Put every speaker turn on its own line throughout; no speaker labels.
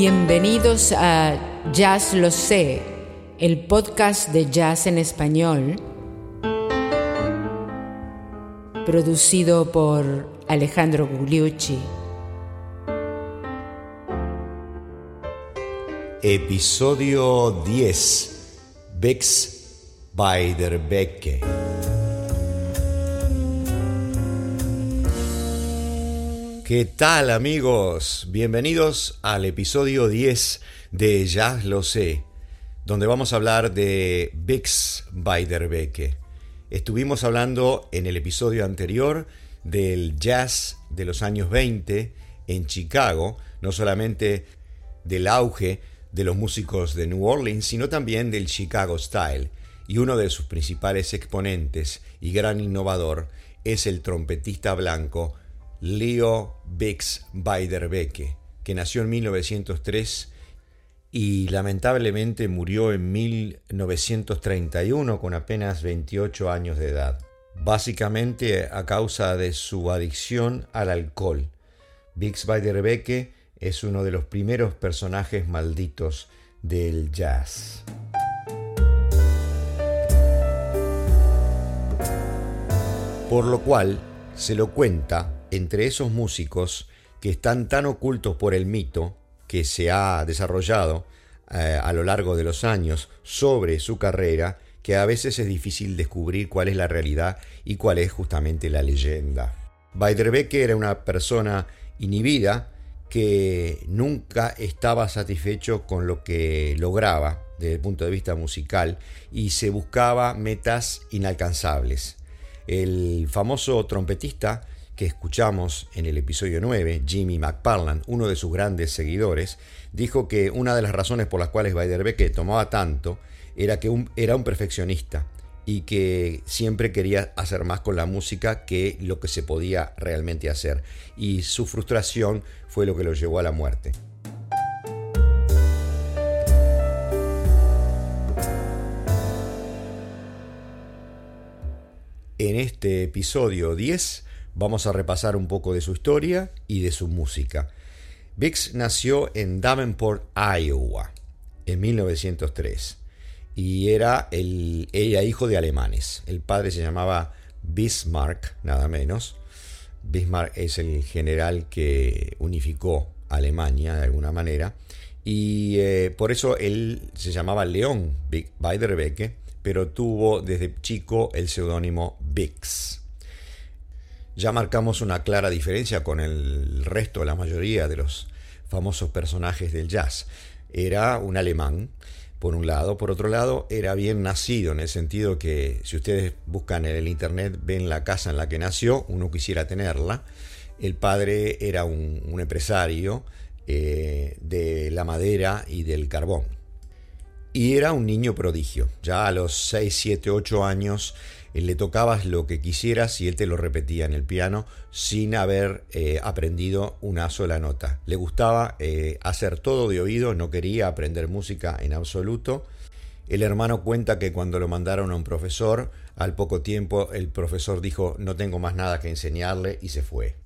Bienvenidos a Jazz Lo Sé, el podcast de jazz en español, producido por Alejandro Gugliucci.
Episodio 10 Bex Beiderbecke. ¿Qué tal amigos? Bienvenidos al episodio 10 de Jazz Lo Sé, donde vamos a hablar de Bex Beiderbecke. Estuvimos hablando en el episodio anterior del jazz de los años 20 en Chicago, no solamente del auge de los músicos de New Orleans, sino también del Chicago Style, y uno de sus principales exponentes y gran innovador es el trompetista blanco Leo Bix Beiderbecke, que nació en 1903 y lamentablemente murió en 1931 con apenas 28 años de edad, básicamente a causa de su adicción al alcohol. Bix Beiderbecke es uno de los primeros personajes malditos del jazz. Por lo cual se lo cuenta entre esos músicos que están tan ocultos por el mito que se ha desarrollado eh, a lo largo de los años sobre su carrera, que a veces es difícil descubrir cuál es la realidad y cuál es justamente la leyenda. Beiderbecke era una persona inhibida, que nunca estaba satisfecho con lo que lograba desde el punto de vista musical y se buscaba metas inalcanzables. El famoso trompetista que escuchamos en el episodio 9, Jimmy McParland, uno de sus grandes seguidores, dijo que una de las razones por las cuales Beiderbecke tomaba tanto era que era un perfeccionista y que siempre quería hacer más con la música que lo que se podía realmente hacer. Y su frustración fue lo que lo llevó a la muerte. En este episodio 10 vamos a repasar un poco de su historia y de su música. Bix nació en Davenport, Iowa, en 1903 y era, el, hijo de alemanes. El padre se llamaba Bismarck, nada menos. Bismarck es el general que unificó Alemania de alguna manera. Y eh, por eso él se llamaba León Beiderbecke, pero tuvo desde chico el seudónimo Bix. Ya marcamos una clara diferencia con el resto, la mayoría de los famosos personajes del jazz. Era un alemán por un lado. Por otro lado, era bien nacido, en el sentido que si ustedes buscan en el internet, ven la casa en la que nació, uno quisiera tenerla. El padre era un, empresario eh, de la madera y del carbón. Y era un niño prodigio. Ya a los 6, 7, 8 años le tocabas lo que quisieras y él te lo repetía en el piano sin haber eh, aprendido una sola nota. Le gustaba eh, hacer todo de oído, no quería aprender música en absoluto. El hermano cuenta que cuando lo mandaron a un profesor, al poco tiempo el profesor dijo no tengo más nada que enseñarle y se fue.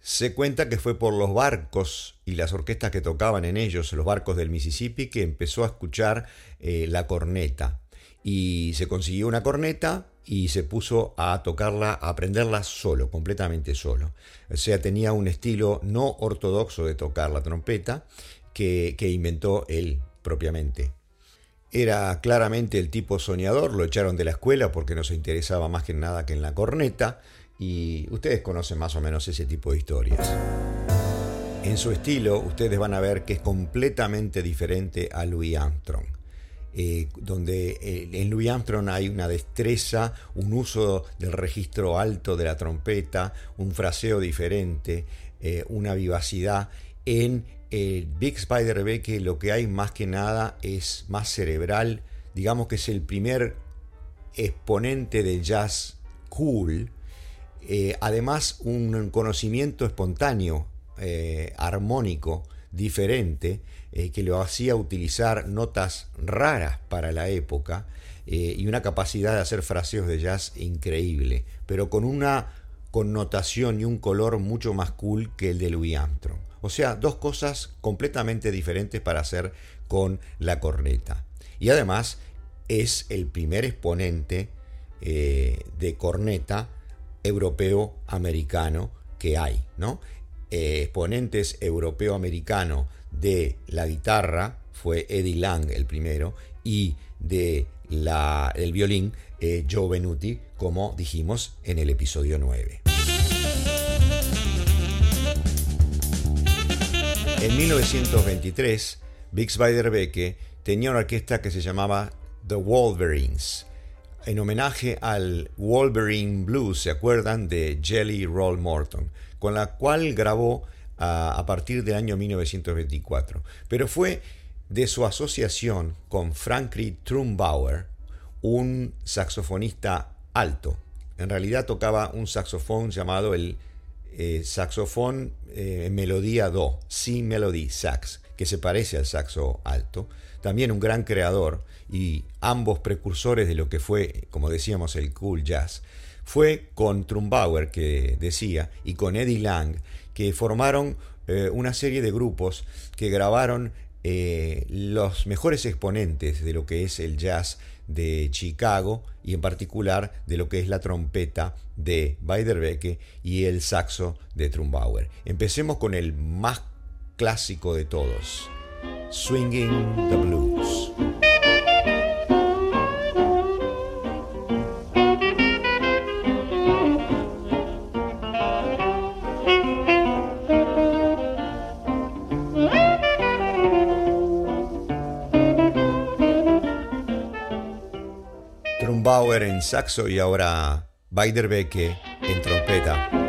Se cuenta que fue por los barcos y las orquestas que tocaban en ellos, los barcos del Mississippi, que empezó a escuchar eh, la corneta. Y se consiguió una corneta, y se puso a tocarla, a aprenderla solo, completamente solo. O sea, tenía un estilo no ortodoxo de tocar la trompeta que, inventó él propiamente. Era claramente el tipo soñador, lo echaron de la escuela porque no se interesaba más que nada que en la corneta y ustedes conocen más o menos ese tipo de historias. En su estilo, ustedes van a ver que es completamente diferente a Louis Armstrong. Eh, donde eh, en Louis Armstrong hay una destreza, un uso del registro alto de la trompeta, un fraseo diferente, eh, una vivacidad. En el Big Spider Rebecca lo que hay más que nada es más cerebral, digamos que es el primer exponente de jazz cool, además un conocimiento espontáneo, armónico, diferente, eh, que lo hacía utilizar notas raras para la época eh, y una capacidad de hacer fraseos de jazz increíble, pero con una connotación y un color mucho más cool que el de Louis Armstrong. O sea, dos cosas completamente diferentes para hacer con la corneta. Y además es el primer exponente eh, de corneta europeo-americano que hay, ¿no? Eh, exponentes europeo-americano de la guitarra fue Eddie Lang el primero y de la, el violín eh, Joe Benuti, como dijimos en el episodio 9. En 1923, Bix Beiderbecke tenía una orquesta que se llamaba The Wolverines, en homenaje al Wolverine Blues, ¿se acuerdan? de Jelly Roll Morton, con la cual grabó a, partir del año 1924. Pero fue de su asociación con Franklin Trumbauer, un saxofonista alto. En realidad tocaba un saxofón llamado el eh, saxofón eh, melodía do, si melody sax, que se parece al saxo alto. También un gran creador y ambos precursores de lo que fue, como decíamos, el cool jazz. Fue con Trumbauer, que decía, y con Eddie Lang, que formaron eh, una serie de grupos que grabaron eh, los mejores exponentes de lo que es el jazz de Chicago y en particular de lo que es la trompeta de Beiderbecke y el saxo de Trumbauer. Empecemos con el más clásico de todos, Swinging the Blues. Bauer en saxo y ahora Beiderbecke en trompeta.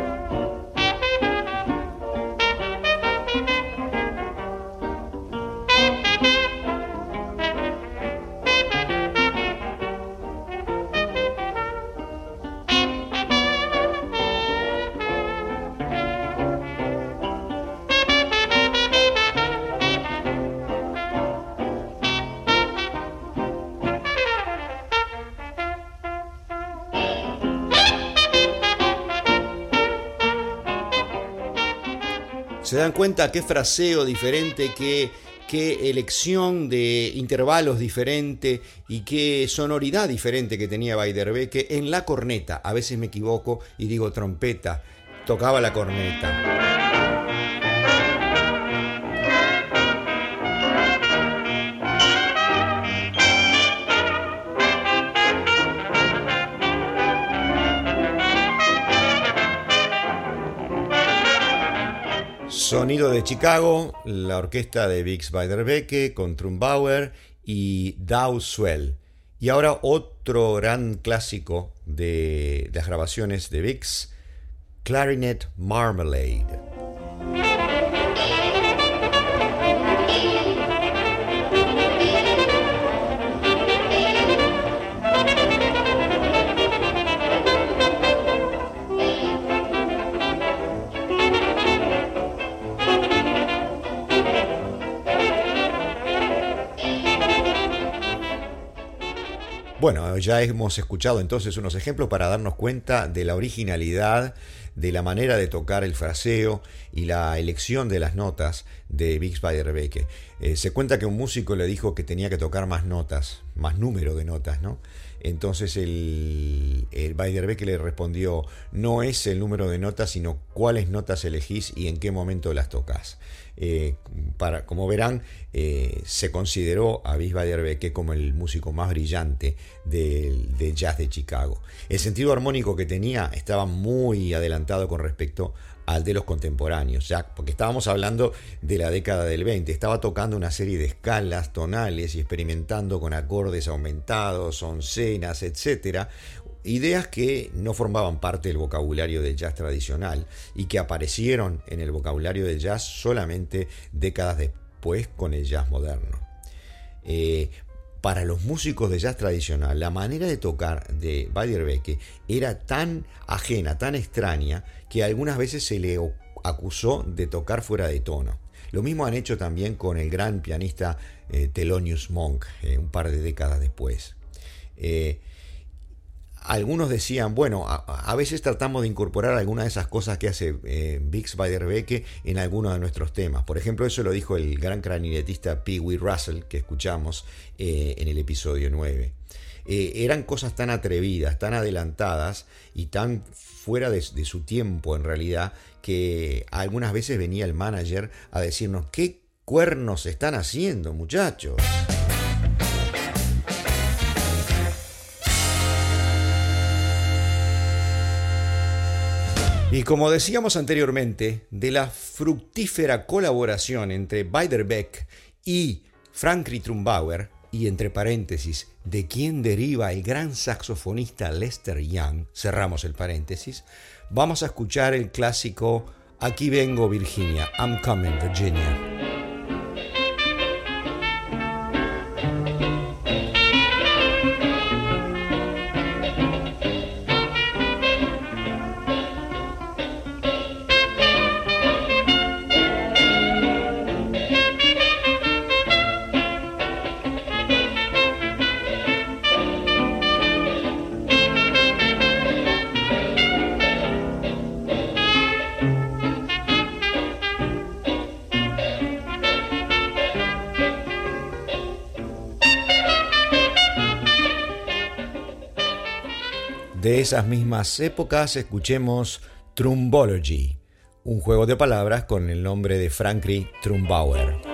Se dan cuenta qué fraseo diferente, qué, qué elección de intervalos diferente y qué sonoridad diferente que tenía Beiderbecke en la corneta. A veces me equivoco y digo trompeta, tocaba la corneta. Sonido de Chicago, la orquesta de Bix Beiderbecke con Trumbauer y Dow Swell. Y ahora otro gran clásico de las grabaciones de Bix, Clarinet Marmalade. Bueno, ya hemos escuchado entonces unos ejemplos para darnos cuenta de la originalidad, de la manera de tocar el fraseo y la elección de las notas de Big Spider eh, se cuenta que un músico le dijo que tenía que tocar más notas, más número de notas, ¿no? Entonces el, el Beiderbecke le respondió, no es el número de notas, sino cuáles notas elegís y en qué momento las tocas. Eh, para, como verán, eh, se consideró a Bis Beiderbecke como el músico más brillante del de jazz de Chicago. El sentido armónico que tenía estaba muy adelantado con respecto al de los contemporáneos, ya porque estábamos hablando de la década del 20, estaba tocando una serie de escalas tonales y experimentando con acordes aumentados, oncenas, etc. Ideas que no formaban parte del vocabulario del jazz tradicional y que aparecieron en el vocabulario del jazz solamente décadas después con el jazz moderno. Eh, para los músicos de jazz tradicional, la manera de tocar de Beiderbecke era tan ajena, tan extraña, que algunas veces se le acusó de tocar fuera de tono. Lo mismo han hecho también con el gran pianista eh, Thelonious Monk, eh, un par de décadas después. Algunos decían, bueno, a, veces tratamos de incorporar algunas de esas cosas que hace eh, Bix Beiderbecke en algunos de nuestros temas. Por ejemplo, eso lo dijo el gran clarinetista Pee Wee Russell que escuchamos eh, en el episodio 9. Eh, eran cosas tan atrevidas, tan adelantadas y tan fuera de, de su tiempo en realidad que algunas veces venía el manager a decirnos, ¿qué cuernos están haciendo muchachos? Y como decíamos anteriormente, de la fructífera colaboración entre Beiderbecke y Frank Trumbauer, y entre paréntesis, de quien deriva el gran saxofonista Lester Young, cerramos el paréntesis, vamos a escuchar el clásico Aquí vengo Virginia, I'm coming Virginia. Esas mismas épocas escuchemos Trumbology, un juego de palabras con el nombre de Frankie Trumbauer.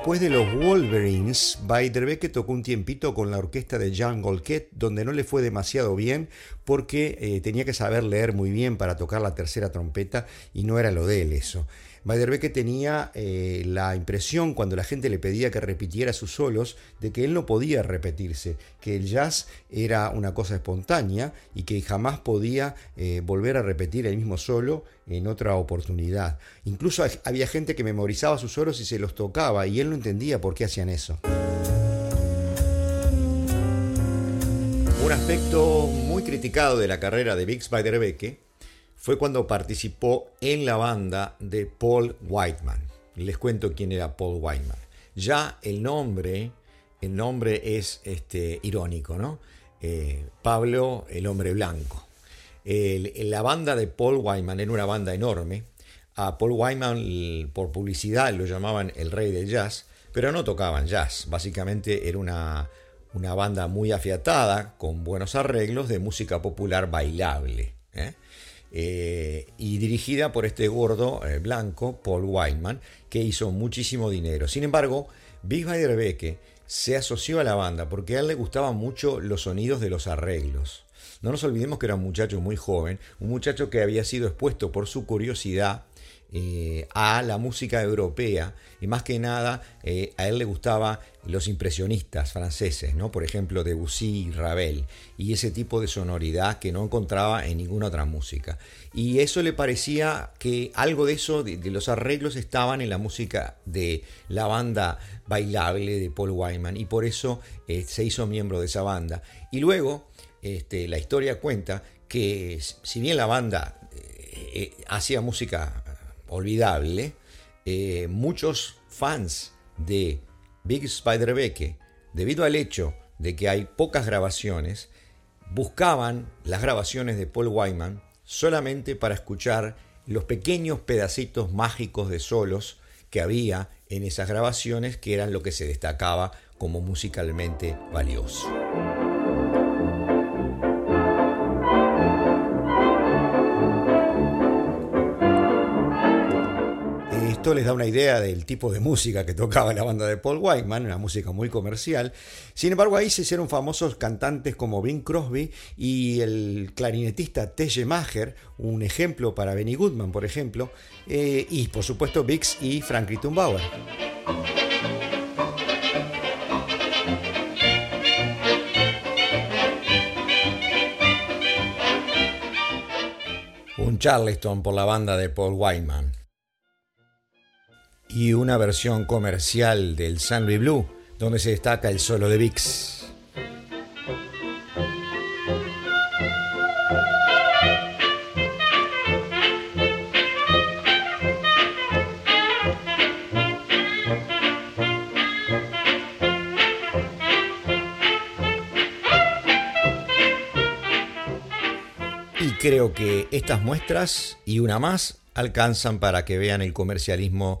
Después de los Wolverines, Beiderbecke tocó un tiempito con la orquesta de Jean Golquet, donde no le fue demasiado bien porque eh, tenía que saber leer muy bien para tocar la tercera trompeta y no era lo de él eso. Beiderbecke tenía eh, la impresión cuando la gente le pedía que repitiera sus solos de que él no podía repetirse, que el jazz era una cosa espontánea y que jamás podía eh, volver a repetir el mismo solo en otra oportunidad. Incluso había gente que memorizaba sus solos y se los tocaba y él no entendía por qué hacían eso. Un aspecto muy criticado de la carrera de Bix Beiderbecke fue cuando participó en la banda de Paul Whiteman. Les cuento quién era Paul Whiteman. Ya el nombre, el nombre es este, irónico, ¿no? Eh, Pablo, el hombre blanco. la banda de Paul Whiteman era una banda enorme. A Paul Whiteman por publicidad lo llamaban el rey del jazz, pero no tocaban jazz. Básicamente era una, una banda muy afiatada, con buenos arreglos de música popular bailable. ¿eh? Eh, y dirigida por este gordo eh, blanco, Paul Whiteman, que hizo muchísimo dinero. Sin embargo, Big Beiderbecke se asoció a la banda porque a él le gustaban mucho los sonidos de los arreglos. No nos olvidemos que era un muchacho muy joven, un muchacho que había sido expuesto por su curiosidad eh, a la música europea y más que nada eh, a él le gustaba los impresionistas franceses, ¿no? por ejemplo Debussy y Ravel, y ese tipo de sonoridad que no encontraba en ninguna otra música. Y eso le parecía que algo de eso, de, los arreglos, estaban en la música de la banda bailable de Paul Wyman, y por eso eh, se hizo miembro de esa banda. Y luego, este, la historia cuenta que si bien la banda hacía música olvidable, eh, muchos fans de Big Spider-Beck, debido al hecho de que hay pocas grabaciones, buscaban las grabaciones de Paul Wyman solamente para escuchar los pequeños pedacitos mágicos de solos que había en esas grabaciones que eran lo que se destacaba como musicalmente valioso. Esto les da una idea del tipo de música que tocaba la banda de Paul Whiteman, una música muy comercial. Sin embargo, ahí se hicieron famosos cantantes como Bing Crosby y el clarinetista T.J. Maher, un ejemplo para Benny Goodman, por ejemplo, eh, y por supuesto Bix y Frank Rittenbauer. Un Charleston por la banda de Paul Whiteman y una versión comercial del San Luis Blue, donde se destaca el solo de Vix. y creo que estas muestras y una más alcanzan para que vean el comercialismo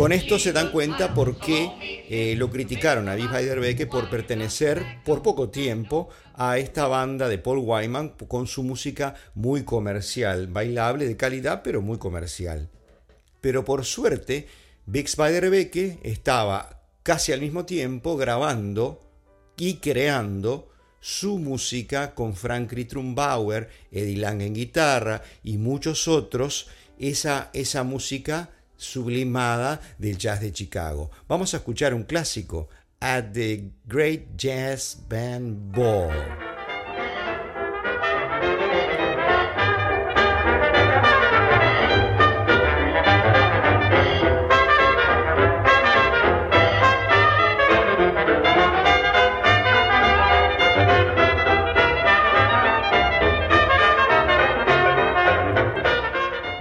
Con esto se dan cuenta por qué eh, lo criticaron a Biff Beiderbecke por pertenecer por poco tiempo a esta banda de Paul Wyman con su música muy comercial, bailable, de calidad, pero muy comercial. Pero por suerte, Bix Beiderbecke estaba casi al mismo tiempo grabando y creando su música con Frank Trumbauer, Eddie Lang en guitarra y muchos otros, esa, esa música sublimada del jazz de Chicago. Vamos a escuchar un clásico, At the Great Jazz Band Ball.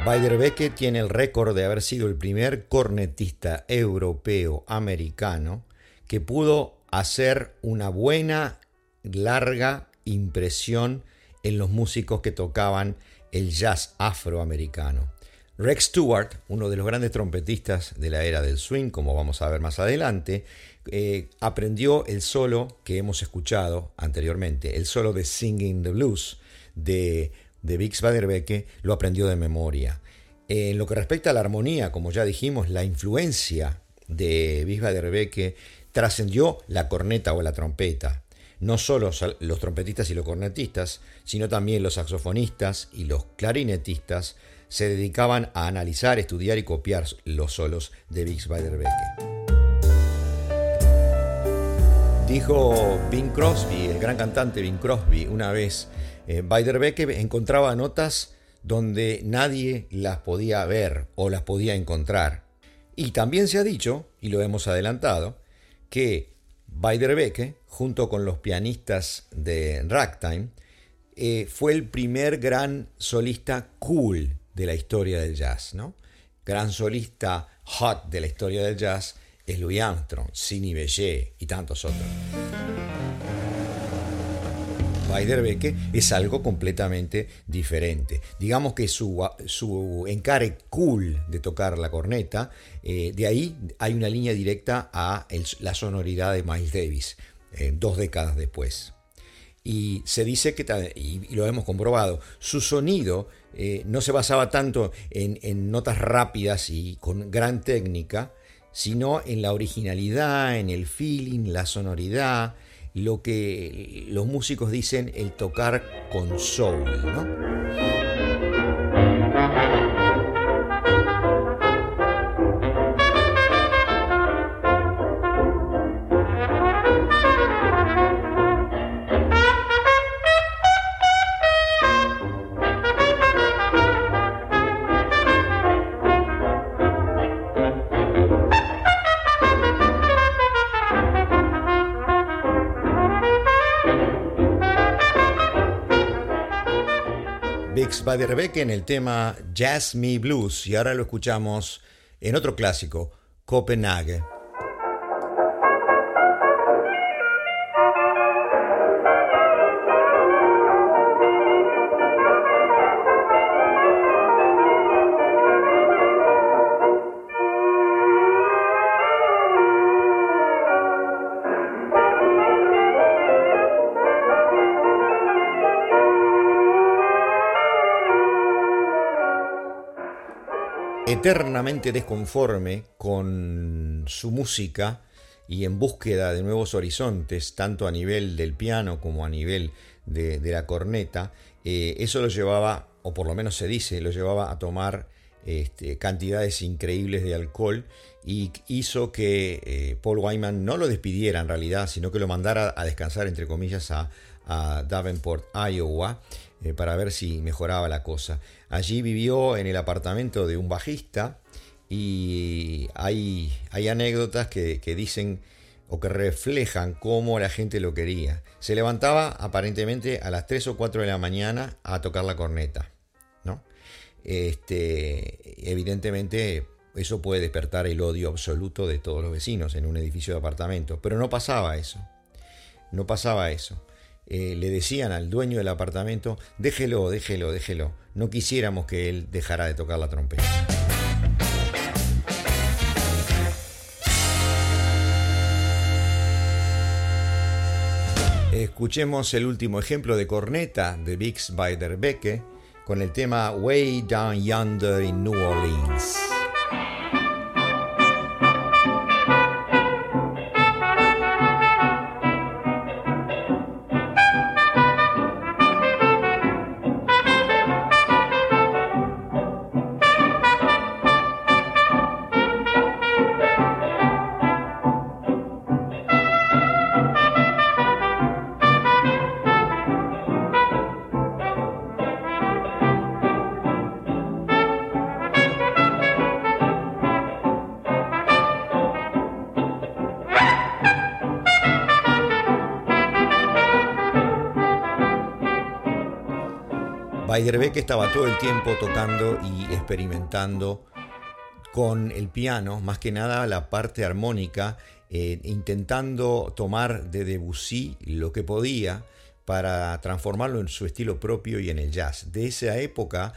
Beiderbecke tiene el récord de haber sido el primer cornetista europeo americano que pudo hacer una buena, larga impresión en los músicos que tocaban el jazz afroamericano. Rex Stewart, uno de los grandes trompetistas de la era del swing, como vamos a ver más adelante, eh, aprendió el solo que hemos escuchado anteriormente, el solo de Singing the Blues de de Bix Beiderbecke lo aprendió de memoria. En lo que respecta a la armonía, como ya dijimos, la influencia de Bix Beiderbecke trascendió la corneta o la trompeta. No solo los trompetistas y los cornetistas, sino también los saxofonistas y los clarinetistas se dedicaban a analizar, estudiar y copiar los solos de Bix Beiderbecke. Dijo Bing Crosby, el gran cantante Bing Crosby, una vez, eh, encontraba notas donde nadie las podía ver o las podía encontrar. Y también se ha dicho, y lo hemos adelantado, que Beiderbecke, junto con los pianistas de Ragtime, eh, fue el primer gran solista cool de la historia del jazz, ¿no? Gran solista hot de la historia del jazz es Louis Armstrong, Sidney Bechet y tantos otros. Es algo completamente diferente. Digamos que su, su encare cool de tocar la corneta, eh, de ahí hay una línea directa a la sonoridad de Miles Davis, eh, dos décadas después. Y se dice que, y lo hemos comprobado, su sonido eh, no se basaba tanto en, en notas rápidas y con gran técnica, sino en la originalidad, en el feeling, la sonoridad, lo que los músicos dicen el tocar con soul, ¿no? Rebecca en el tema Jazz Me Blues y ahora lo escuchamos en otro clásico, Copenhague. Eternamente desconforme con su música y en búsqueda de nuevos horizontes, tanto a nivel del piano como a nivel de, la corneta, eh, eso lo llevaba, o por lo menos se dice, lo llevaba a tomar este, cantidades increíbles de alcohol y hizo que eh, Paul Wyman no lo despidiera en realidad, sino que lo mandara a descansar, entre comillas, a, a Davenport, Iowa, eh, para ver si mejoraba la cosa. Allí vivió en el apartamento de un bajista y hay, anécdotas que, dicen o que reflejan cómo la gente lo quería. Se levantaba aparentemente a las 3 o 4 de la mañana a tocar la corneta. ¿no? Este, evidentemente eso puede despertar el odio absoluto de todos los vecinos en un edificio de apartamentos, pero no pasaba eso. No pasaba eso. Eh, le decían al dueño del apartamento, déjelo, déjelo, déjelo. No quisiéramos que él dejara de tocar la trompeta. Escuchemos el último ejemplo de corneta de Bix Beiderbecke con el tema Way Down Yonder in New Orleans. Que estaba todo el tiempo tocando y experimentando con el piano, más que nada la parte armónica, eh, intentando tomar de Debussy lo que podía para transformarlo en su estilo propio y en el jazz. De esa época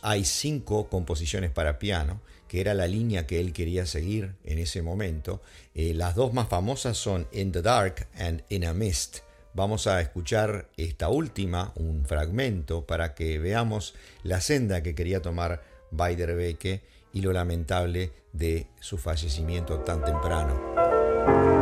hay cinco composiciones para piano, que era la línea que él quería seguir en ese momento. Eh, las dos más famosas son In the Dark and In a Mist Vamos a escuchar esta última, un fragmento, para que veamos la senda que quería tomar Beiderbecke y lo lamentable de su fallecimiento tan temprano.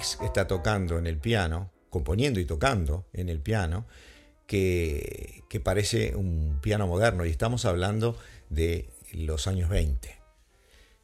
Está tocando en el piano, componiendo y tocando en el piano, que, que parece un piano moderno y estamos hablando de los años 20.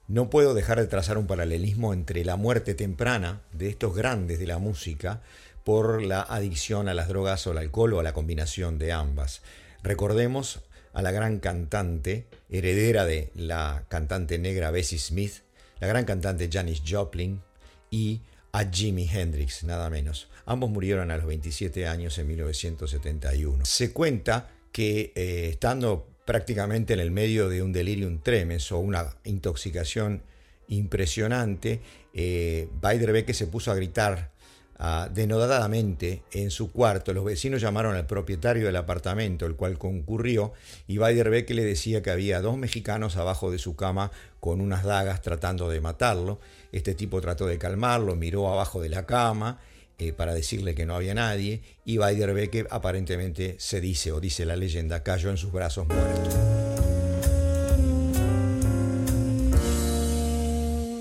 No puedo dejar de trazar un paralelismo entre la muerte temprana de estos grandes de la música por la adicción a las drogas o al alcohol o a la combinación de ambas. Recordemos a la gran cantante, heredera de la cantante negra Bessie Smith, la gran cantante Janis Joplin y a Jimi Hendrix, nada menos. Ambos murieron a los 27 años en 1971. Se cuenta que eh, estando prácticamente en el medio de un delirium tremens o una intoxicación impresionante, eh, Beiderbecke se puso a gritar Ah, denodadamente en su cuarto. Los vecinos llamaron al propietario del apartamento, el cual concurrió, y Beiderbecke le decía que había dos mexicanos abajo de su cama con unas dagas tratando de matarlo. Este tipo trató de calmarlo, miró abajo de la cama eh, para decirle que no había nadie, y Beiderbecke aparentemente se dice, o dice la leyenda, cayó en sus brazos muerto.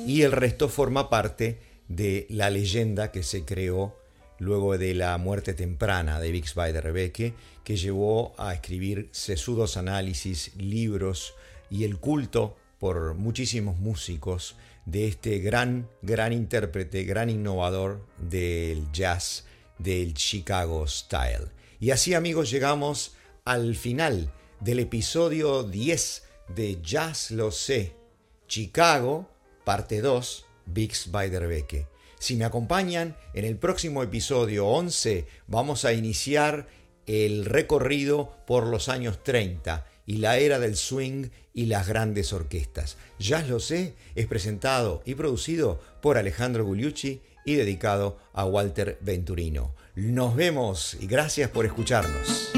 Y el resto forma parte de la leyenda que se creó luego de la muerte temprana de Bix Beiderbecke, que llevó a escribir sesudos análisis, libros y el culto por muchísimos músicos de este gran, gran intérprete, gran innovador del jazz, del Chicago Style. Y así amigos llegamos al final del episodio 10 de Jazz Lo Sé, Chicago, parte 2, Bix Beiderbecke. Si me acompañan, en el próximo episodio 11 vamos a iniciar el recorrido por los años 30 y la era del swing y las grandes orquestas. Ya lo sé, es presentado y producido por Alejandro Gugliucci y dedicado a Walter Venturino. Nos vemos y gracias por escucharnos.